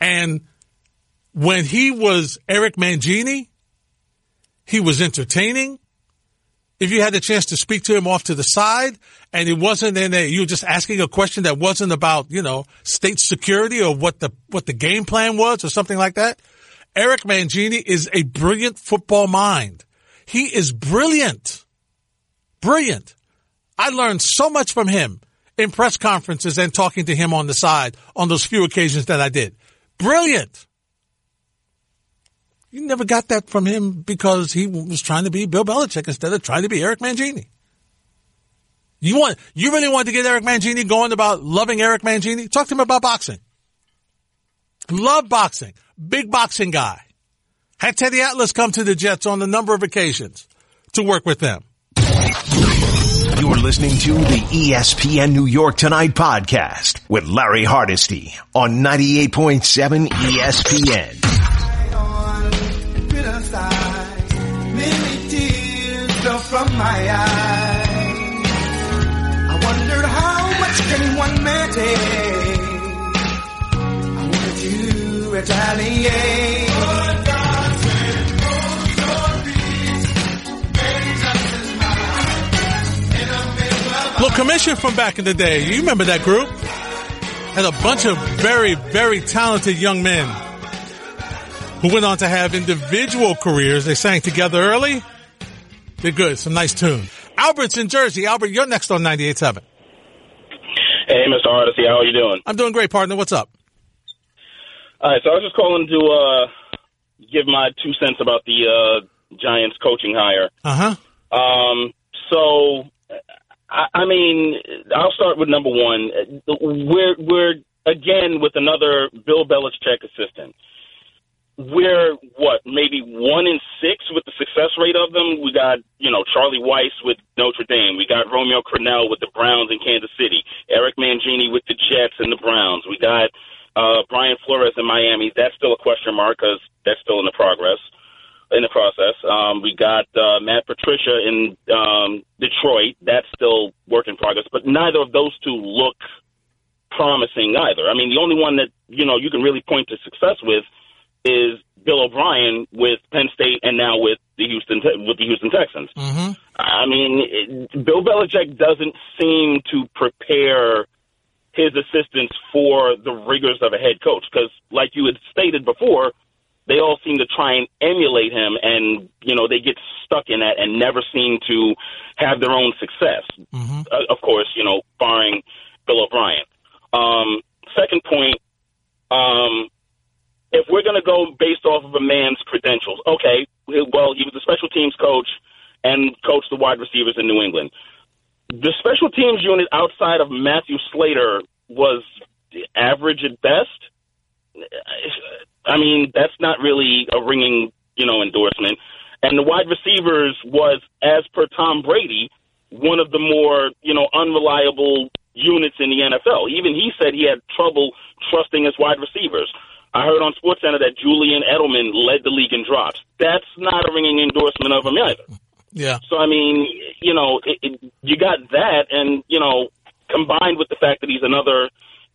And when he was Eric Mangini, he was entertaining. If you had the chance to speak to him off to the side and it wasn't in a, you were just asking a question that wasn't about, you know, state security or what the, what the game plan was or something like that. Eric Mangini is a brilliant football mind. He is brilliant. Brilliant. I learned so much from him in press conferences and talking to him on the side on those few occasions that I did. Brilliant. You never got that from him because he was trying to be Bill Belichick instead of trying to be Eric Mangini. You want, you really want to get Eric Mangini going about loving Eric Mangini? Talk to him about boxing. Love boxing. Big boxing guy. Had Teddy Atlas come to the Jets on a number of occasions to work with them. You're listening to the ESPN New York Tonight podcast with Larry Hardesty on 98.7 ESPN. Many tears fell from my eyes. I wondered how much can one man take? I wanted to retaliate. Little commission from back in the day. You remember that group? Had a bunch of very, very talented young men who went on to have individual careers. They sang together early. They're good. Some nice tune. Albert's in Jersey. Albert, you're next on 98.7. Hey, Mr. Hardesty, how are you doing? I'm doing great, partner. What's up? All right, so I was just calling to uh, give my two cents about the uh, Giants coaching hire. Uh huh. Um, so, I, I mean, I'll start with number one. We're we're again with another Bill Belichick assistant. We're what maybe one in six with the success rate of them. We got you know Charlie Weis with Notre Dame. We got Romeo Crennel with the Browns in Kansas City. Eric Mangini with the Jets and the Browns. We got uh, Brian Flores in Miami. That's still a question mark because that's still in the progress in the process. Um, we got uh, Matt Patricia in um, Detroit. That's still work in progress. But neither of those two look promising either. I mean, the only one that you know you can really point to success with is Bill O'Brien with Penn State and now with the Houston with the Houston Texans. Mm-hmm. I mean, it, Bill Belichick doesn't seem to prepare his assistants for the rigors of a head coach because, like you had stated before, they all seem to try and emulate him, and you know they get stuck in that and never seem to have their own success. Mm-hmm. Uh, of course, you know, barring Bill O'Brien. Um, second point, um, if we're going to go based off of a man's credentials, okay, well, he was a special teams coach and coached the wide receivers in New England. The special teams unit outside of Matthew Slater was average at best. I mean, that's not really a ringing, you know, endorsement. And the wide receivers was, as per Tom Brady, one of the more, you know, unreliable units in the NFL. Even he said he had trouble trusting his wide receivers. I heard on SportsCenter that Julian Edelman led the league in drops. That's not a ringing endorsement of him either. Yeah. So I mean, you know, it, it, you got that, and you know, combined with the fact that he's another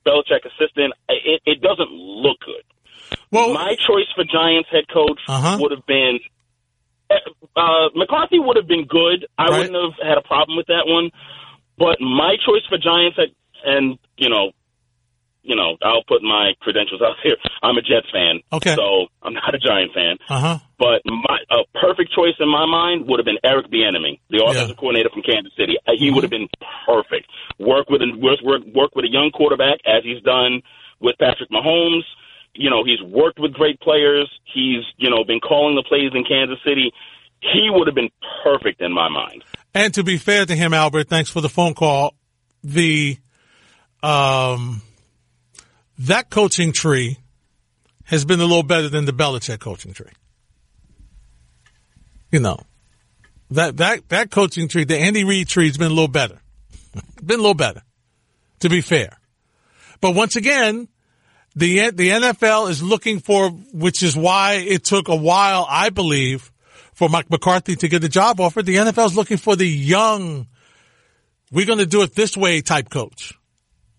Belichick assistant, it, it doesn't look good. Well, my choice for Giants head coach Uh-huh. would have been uh, McCarthy. Would have been good. I Right. wouldn't have had a problem with that one. But my choice for Giants and you know, you know, I'll put my credentials out here. I'm a Jets fan, Okay. so I'm not a Giant fan. Uh huh. But my a perfect choice in my mind would have been Eric Bieniemy, the offensive coordinator from Kansas City. Uh, He would have been perfect. Work with a work- work with a young quarterback as he's done with Patrick Mahomes. You know, he's worked with great players. He's you know been calling the plays in Kansas City. He would have been perfect in my mind. And to be fair to him, Albert, thanks for the phone call. The um, that coaching tree has been a little better than the Belichick coaching tree. You know, that that that coaching tree, the Andy Reid tree, has been a little better. (laughs) been a little better, to be fair. But once again, the the NFL is looking for, which is why it took a while, I believe, for Mike McCarthy to get the job offer. The NFL is looking for the young, we're going to do it this way type coach.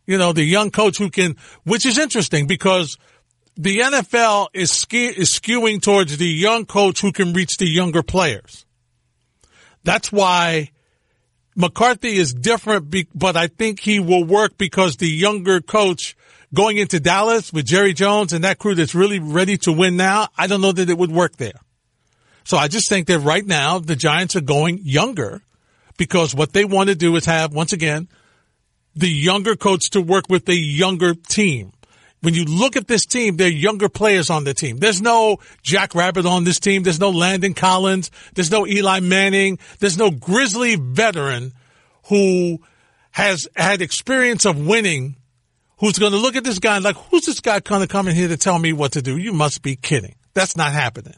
You know, the young coach who can, which is interesting because the NFL is, ske- is skewing towards the young coach who can reach the younger players. That's why McCarthy is different, be- but I think he will work because the younger coach going into Dallas with Jerry Jones and that crew that's really ready to win now, I don't know that it would work there. So I just think that right now the Giants are going younger because what they want to do is have, once again, the younger coach to work with the younger team. When you look at this team, there are younger players on the team. There's no Jack Rabbit on this team. There's no Landon Collins. There's no Eli Manning. There's no grizzly veteran who has had experience of winning who's going to look at this guy and like, who's this guy kind of coming here to tell me what to do? You must be kidding. That's not happening.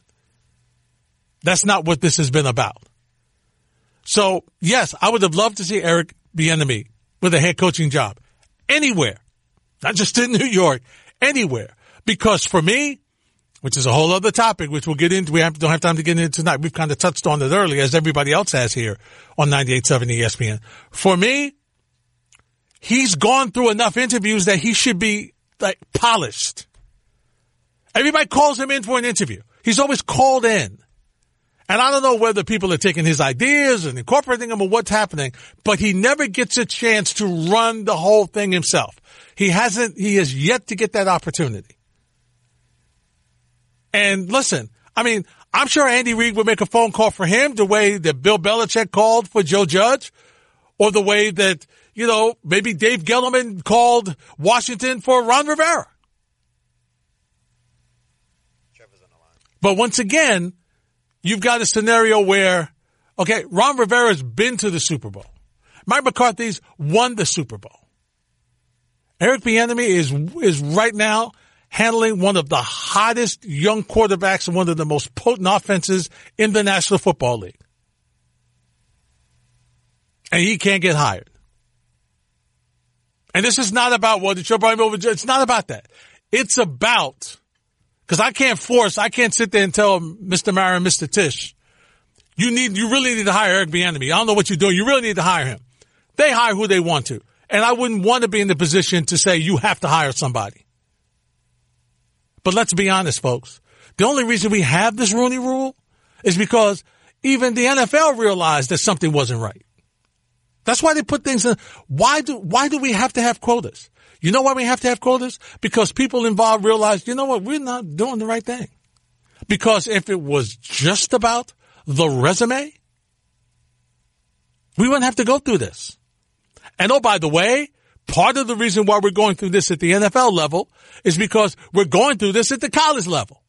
That's not what this has been about. So yes, I would have loved to see Eric Bieniemy with a head coaching job anywhere, not just in (laughs) New York, anywhere. Because for me, which is a whole other topic, which we'll get into. We don't have time to get into tonight. We've kind of touched on it earlier, as everybody else has here on 98.7 ESPN. For me, he's gone through enough interviews that he should be like polished. Everybody calls him in for an interview. He's always called in. And I don't know whether people are taking his ideas and incorporating them or what's happening, but he never gets a chance to run the whole thing himself. He hasn't, he has yet to get that opportunity. And listen, I mean, I'm sure Andy Reid would make a phone call for him the way that Bill Belichick called for Joe Judge or the way that, you know, maybe Dave Gettleman called Washington for Ron Rivera. But once again, you've got a scenario where, okay, Ron Rivera's been to the Super Bowl. Mike McCarthy's won the Super Bowl. Eric Bieniemy is is right now handling one of the hottest young quarterbacks and one of the most potent offenses in the National Football League. And he can't get hired. And this is not about what the Joe over. It's not about that. It's about because I can't force. I can't sit there and tell Mr. Mara and Mr. Tisch, you need, you really need to hire Eric Bieniemy. I don't know what you're doing. You really need to hire him. They hire who they want to, and I wouldn't want to be in the position to say you have to hire somebody. But let's be honest, folks. The only reason we have this Rooney rule is because even the NFL realized that something wasn't right. That's why they put things in. Why do, why do we have to have quotas? You know why we have to have quotas? Because people involved realize, you know what, we're not doing the right thing. Because if it was just about the resume, we wouldn't have to go through this. And oh, by the way, part of the reason why we're going through this at the NFL level is because we're going through this at the college level.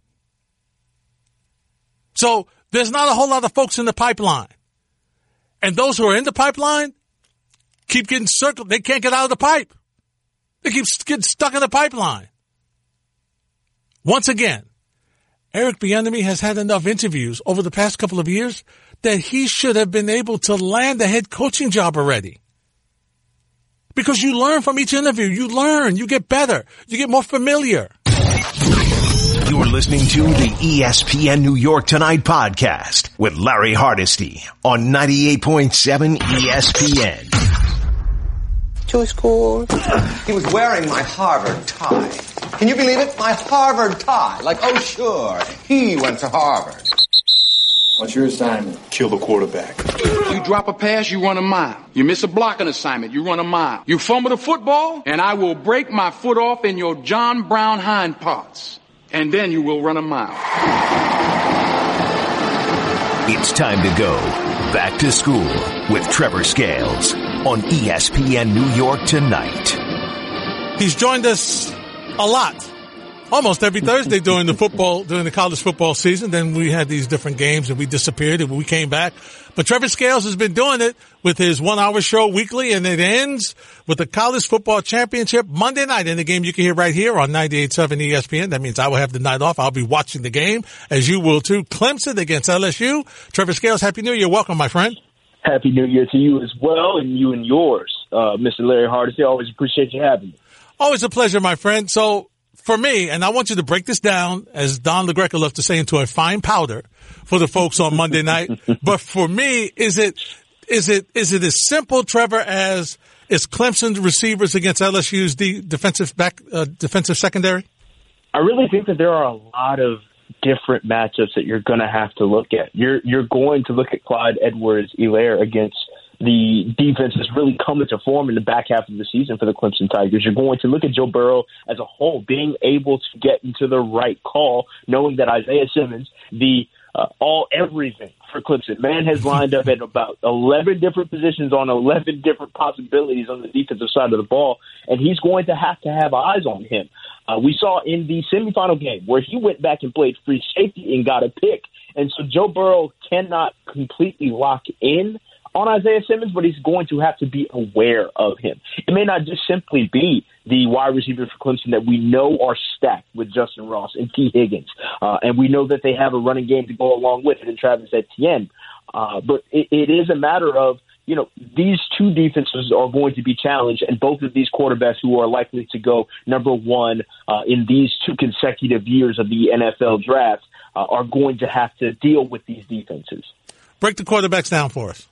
So there's not a whole lot of folks in the pipeline. And those who are in the pipeline keep getting circled. They can't get out of the pipe. They keep getting stuck in the pipeline. Once again, Eric Bieniemy has had enough interviews over the past couple of years that he should have been able to land a head coaching job already. Because you learn from each interview. You learn. You get better. You get more familiar. You're listening to the ESPN New York Tonight podcast with Larry Hardesty on 98.7 ESPN. To school. He was wearing my Harvard tie. Can you believe it? My Harvard tie. Like, oh sure, he went to Harvard. What's your assignment? Kill the quarterback. You drop a pass, you run a mile. You miss a blocking assignment, you run a mile. You fumble the football, and I will break my foot off in your John Brown hind parts. And then you will run a mile. It's time to go back to school with Treavor Scales on ESPN New York tonight. He's joined us a lot. Almost every Thursday during the football, during the college football season. Then we had these different games and we disappeared and we came back. But Treavor Scales has been doing it with his one hour show weekly and it ends with the college football championship Monday night in the game you can hear right here on 98.7 ESPN. That means I will have the night off. I'll be watching the game as you will too. Clemson against LSU. Treavor Scales, Happy New Year. Welcome, my friend. Happy New Year to you as well, and you and yours, uh, Mr. Larry Hardesty. Always appreciate you having me. Always a pleasure, my friend. So for me, and I want you to break this down, as Don LaGreca loves to say, into a fine powder for the folks on Monday (laughs) night. but for me, is it is it is it as simple, Treavor, as is Clemson's receivers against LSU's defensive back uh, defensive secondary? I really think that there are a lot of different matchups that you're going to have to look at. You're you're going to look at Clyde Edwards-Helaire against the defense that's really come into form in the back half of the season for the Clemson Tigers. You're going to look at Joe Burrow as a whole, being able to get into the right call, knowing that Isaiah Simmons, the uh, all everything for Clemson. Man has lined up at about 11 different positions on 11 different possibilities on the defensive side of the ball, and he's going to have to have eyes on him. Uh, we saw in the semifinal game where he went back and played free safety and got a pick. And so Joe Burrow cannot completely lock in on Isaiah Simmons, but he's going to have to be aware of him. It may not just simply be the wide receivers for Clemson that we know are stacked with Justyn Ross and Tee Higgins, uh, and we know that they have a running game to go along with it in Travis Etienne. Uh, but it, it is a matter of you know, these two defenses are going to be challenged, and both of these quarterbacks who are likely to go number one uh, in these two consecutive years of the NFL draft uh, are going to have to deal with these defenses. Break the quarterbacks down for us.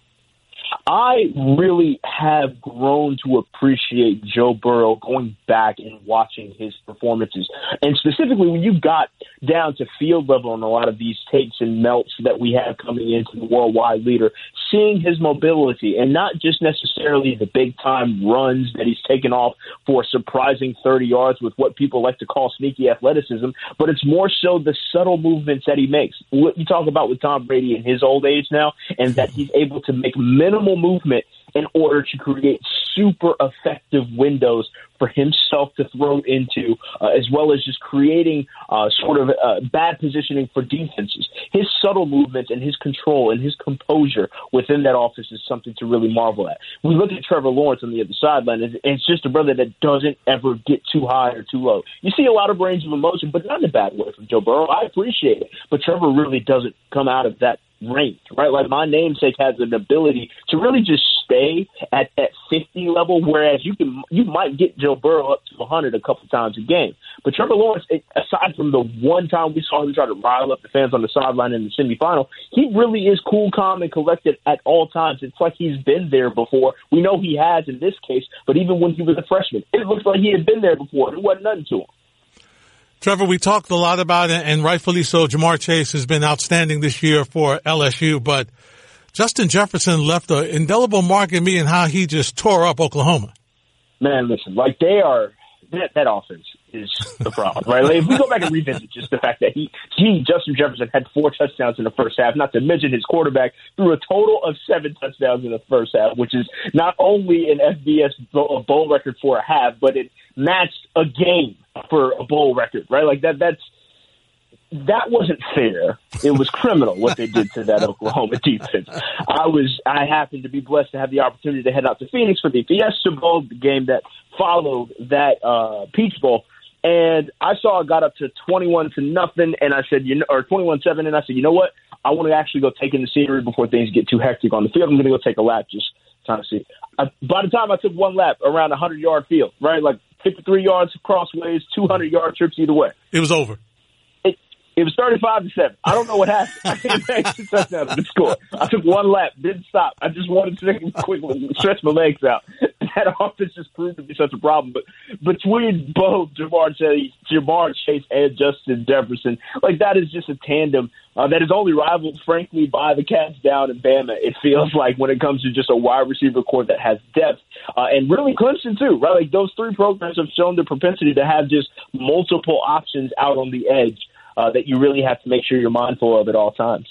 I really have grown to appreciate Joe Burrow going back and watching his performances. And specifically, when you got down to field level on a lot of these takes and melts that we have coming into the worldwide leader, seeing his mobility and not just necessarily the big time runs that he's taken off for surprising 30 yards with what people like to call sneaky athleticism, but it's more so the subtle movements that he makes. What you talk about with Tom Brady in his old age now, and that he's able to make minimal movement in order to create super effective windows for himself to throw into, uh, as well as just creating uh, sort of uh, bad positioning for defenses. His subtle movements and his control and his composure within that office is something to really marvel at. We look at Trevor Lawrence on the other sideline, and it's just a brother that doesn't ever get too high or too low. You see a lot of range of emotion, but not in a bad way from Joe Burrow. I appreciate it, but Trevor really doesn't come out of that range, right? Like my namesake has an ability to really just stay at that 50 level, whereas you can you might get Joe Burrow up to 100 a couple times a game. But Trevor Lawrence, aside from the one time we saw him try to rile up the fans on the sideline in the semifinal, he really is cool, calm, and collected at all times. It's like he's been there before. We know he has in this case, but even when he was a freshman, it looks like he had been there before. It wasn't nothing to him. Treavor, we talked a lot about it, and rightfully so. Ja'Marr Chase has been outstanding this year for LSU, but Justin Jefferson left an indelible mark in me in how he just tore up Oklahoma. Man, listen, like they are that that offense is the problem, right? Like if we go back and revisit just the fact that he, he, Justin Jefferson, had four touchdowns in the first half, not to mention his quarterback threw a total of seven touchdowns in the first half, which is not only an FBS bowl record for a half, but it matched a game for a bowl record, right? Like that. That's that wasn't fair. It was criminal what they did to that (laughs) Oklahoma defense. I was I happened to be blessed to have the opportunity to head out to Phoenix for the Fiesta Bowl, the game that followed that uh, Peach Bowl. And I saw it got up to twenty-one to nothing, and I said, you know, or twenty-one-seven, and I said, you know what? I want to actually go take in the scenery before things get too hectic on the field. I'm going to go take a lap, just trying to see. I, by the time I took one lap around a hundred-yard field, right, like fifty-three yards of crossways, two hundred-yard trips either way. It was over. It was 35 to 7. I don't know what happened. I didn't make the touchdown to score. I took one lap, didn't stop. I just wanted to quickly stretch my legs out. That (laughs) offense just proved to be such a problem. But between both Ja'Marr Chase, Ja'Marr Chase and Justin Jefferson, like that is just a tandem uh, that is only rivaled, frankly, by the Cats down in Bama. It feels (laughs) like when it comes to just a wide receiver core that has depth, uh, and really Clemson too, right? Like those three programs have shown the propensity to have just multiple options out on the edge uh, that you really have to make sure you're mindful of at all times.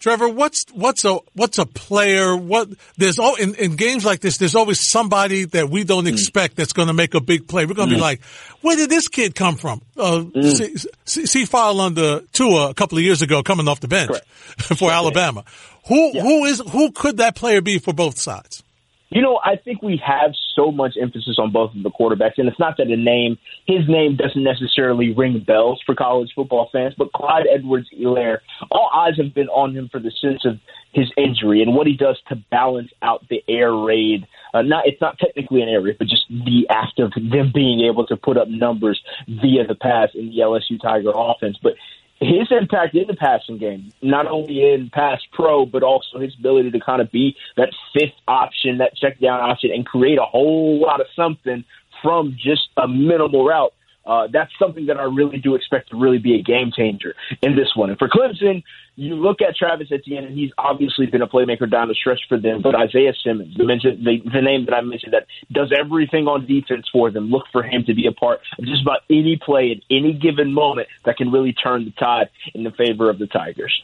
Treavor, what's what's a what's a player? What there's all in, in games like this. There's always somebody that we don't hmm. expect that's going to make a big play. We're going to be hmm. like, where did this kid come from? Uh, hmm. see, see, see file under Tua a couple of years ago, coming off the bench (laughs) for Alabama. Who who is who could that player be for both sides? You know, I think we have so much emphasis on both of the quarterbacks, and it's not that a name, his name doesn't necessarily ring bells for college football fans, but Clyde Edwards Elaire, all eyes have been on him for the sense of his injury and what he does to balance out the air raid. Uh, not, it's not technically an air raid, but just the act of them being able to put up numbers via the pass in the LSU Tiger offense. But his impact in the passing game, not only in pass pro, but also his ability to kind of be that fifth option, that check down option, and create a whole lot of something from just a minimal route. Uh, that's something that I really do expect to really be a game changer in this one. And for Clemson, you look at Travis Etienne, and he's obviously been a playmaker down the stretch for them. But Isaiah Simmons, the, mention, the, the name that I mentioned that does everything on defense for them, look for him to be a part of just about any play at any given moment that can really turn the tide in the favor of the Tigers.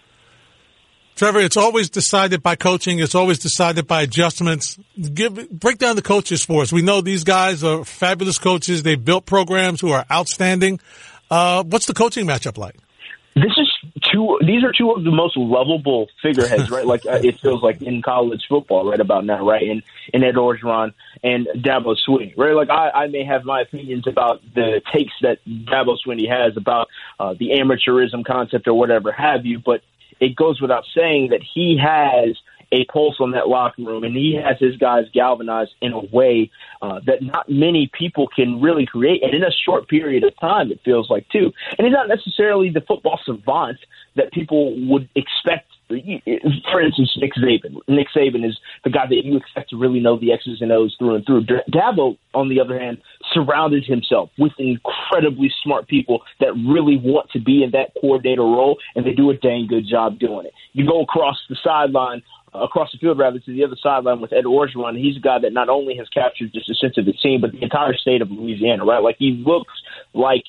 Treavor, it's always decided by coaching. It's always decided by adjustments. Give break down the coaches for us. We know these guys are fabulous coaches. They've built programs who are outstanding. Uh, what's the coaching matchup like? This is two. These are two of the most lovable figureheads, right? Like uh, it feels like in college football right about now, right? And in Ed Orgeron and Dabo Swinney, right? Like I, I may have my opinions about the takes that Dabo Swinney has about uh, the amateurism concept or whatever have you, but it goes without saying that he has a pulse on that locker room, and he has his guys galvanized in a way uh, that not many people can really create, and in a short period of time, it feels like too. And he's not necessarily the football savant that people would expect. For instance, Nick Saban. Nick Saban is the guy that you expect to really know the X's and O's through and through. Dabo, on the other hand, surrounded himself with incredibly smart people that really want to be in that coordinator role, and they do a dang good job doing it. You go across the sideline uh, across the field rather to the other sideline with Ed Orgeron. He's a guy that not only has captured just a sense of the team, but the entire state of Louisiana, right? Like he looks like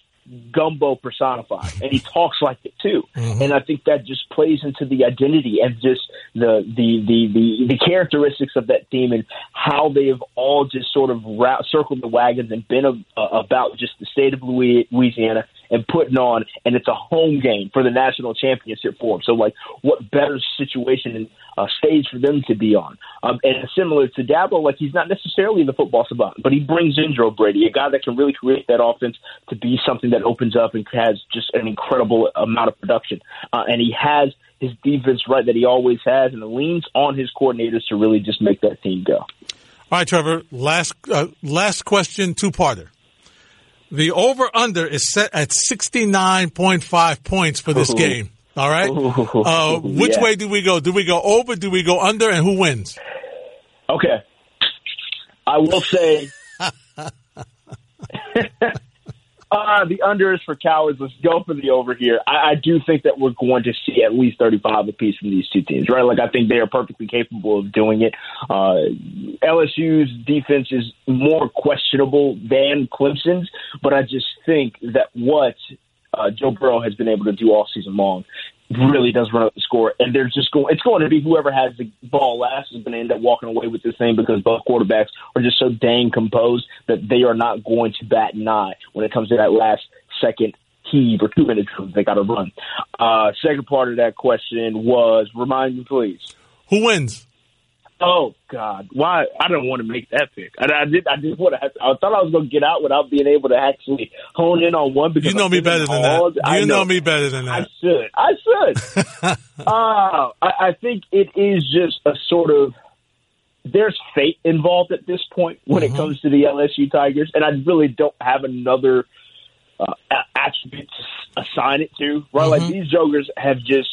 gumbo personified and he talks like it too Mm-hmm. and i think that just plays into the identity and just the the the the, the characteristics of that team and how they have all just sort of ra- circled the wagons and been a, uh, about just the state of Louis- louisiana and putting on and it's a home game for the national championship for them so like what better situation and uh, stage for them to be on um, and similar to Dabo, like he's not necessarily the football savant, but he brings in Joe Brady, a guy that can really create that offense to be something that opens up and has just an incredible amount of production. Uh, and he has his defense right that he always has, and leans on his coordinators to really just make that team go. All right, Treavor. Last uh, last question, two parter. The over under is set at sixty nine point five points for this Ooh. game. All right. Ooh, Uh, which yeah. way do we go? Do we go over? Do we go under? And who wins? Okay. I will say (laughs) uh, the under is for cowards. Let's go for the over here. I, I do think that we're going to see at least 35 apiece from these two teams, right? Like, I think they are perfectly capable of doing it. Uh, LSU's defense is more questionable than Clemson's, but I just think that what uh, Joe Burrow has been able to do all season long really does run up the score, and they're just going. It's going to be whoever has the ball last is going to end up walking away with this thing because both quarterbacks are just so dang composed that they are not going to bat an eye when it comes to that last second heave or two minutes they got to run. Uh, second part of that question was remind me, please. Who wins? Oh God! Why? I don't want to make that pick. I, I did. I just want to. Have, I thought I was going to get out without being able to actually hone in on one. Because You know me better than that. I You know me better than that. I should. I should. (laughs) uh, I, I think it is just a sort of there's fate involved at this point when Mm-hmm. it comes to the LSU Tigers, and I really don't have another uh, attribute to assign it to. Right, like Mm-hmm. these Jokers have just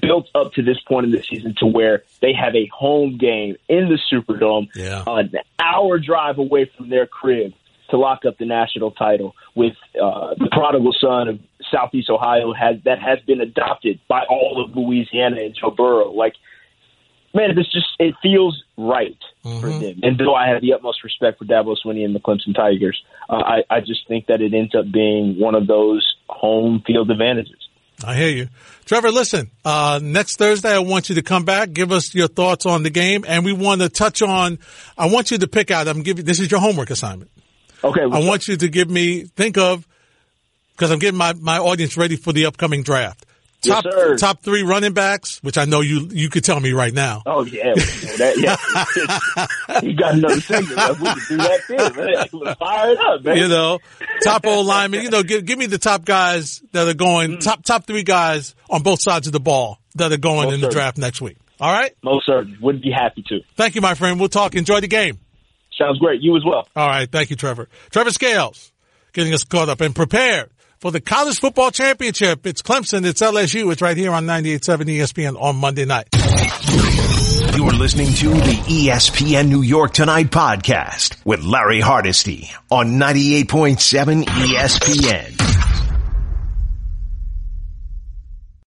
built up to this point in the season to where they have a home game in the Superdome, Yeah. an hour drive away from their crib to lock up the national title with uh, the prodigal son of Southeast Ohio has that has been adopted by all of Louisiana and Joe Burrow. Like, man, this just it feels right for them. And though I have the utmost respect for Dabo Swinney and the Clemson Tigers, uh, I, I just think that it ends up being one of those home field advantages. I hear you. Treavor, listen, uh, next Thursday, I want you to come back, give us your thoughts on the game, and we want to touch on, I want you to pick out, I'm giving, this is your homework assignment. Okay. I want you to give me, think of, because I'm getting my, my audience ready for the upcoming draft. Yes, Top, sir. top three running backs, which I know you, you could tell me right now. Oh yeah, we can do that, yeah. (laughs) you got another segment. man. We can do that too, man. Fire it up, man. You know, top old lineman, you know, give, give me the top guys that are going, Mm. top, top three guys on both sides of the ball that are going Most in the draft next week. All right? Most certainly, would be happy to. Thank you, my friend. We'll talk. Enjoy the game. Sounds great. You as well. All right. Thank you, Treavor. Treavor Scales getting us caught up and prepared for the college football championship. It's Clemson. It's LSU. It's right here on 98.7 ESPN on Monday night. You're listening to the ESPN New York Tonight podcast with Larry Hardesty on 98.7 ESPN.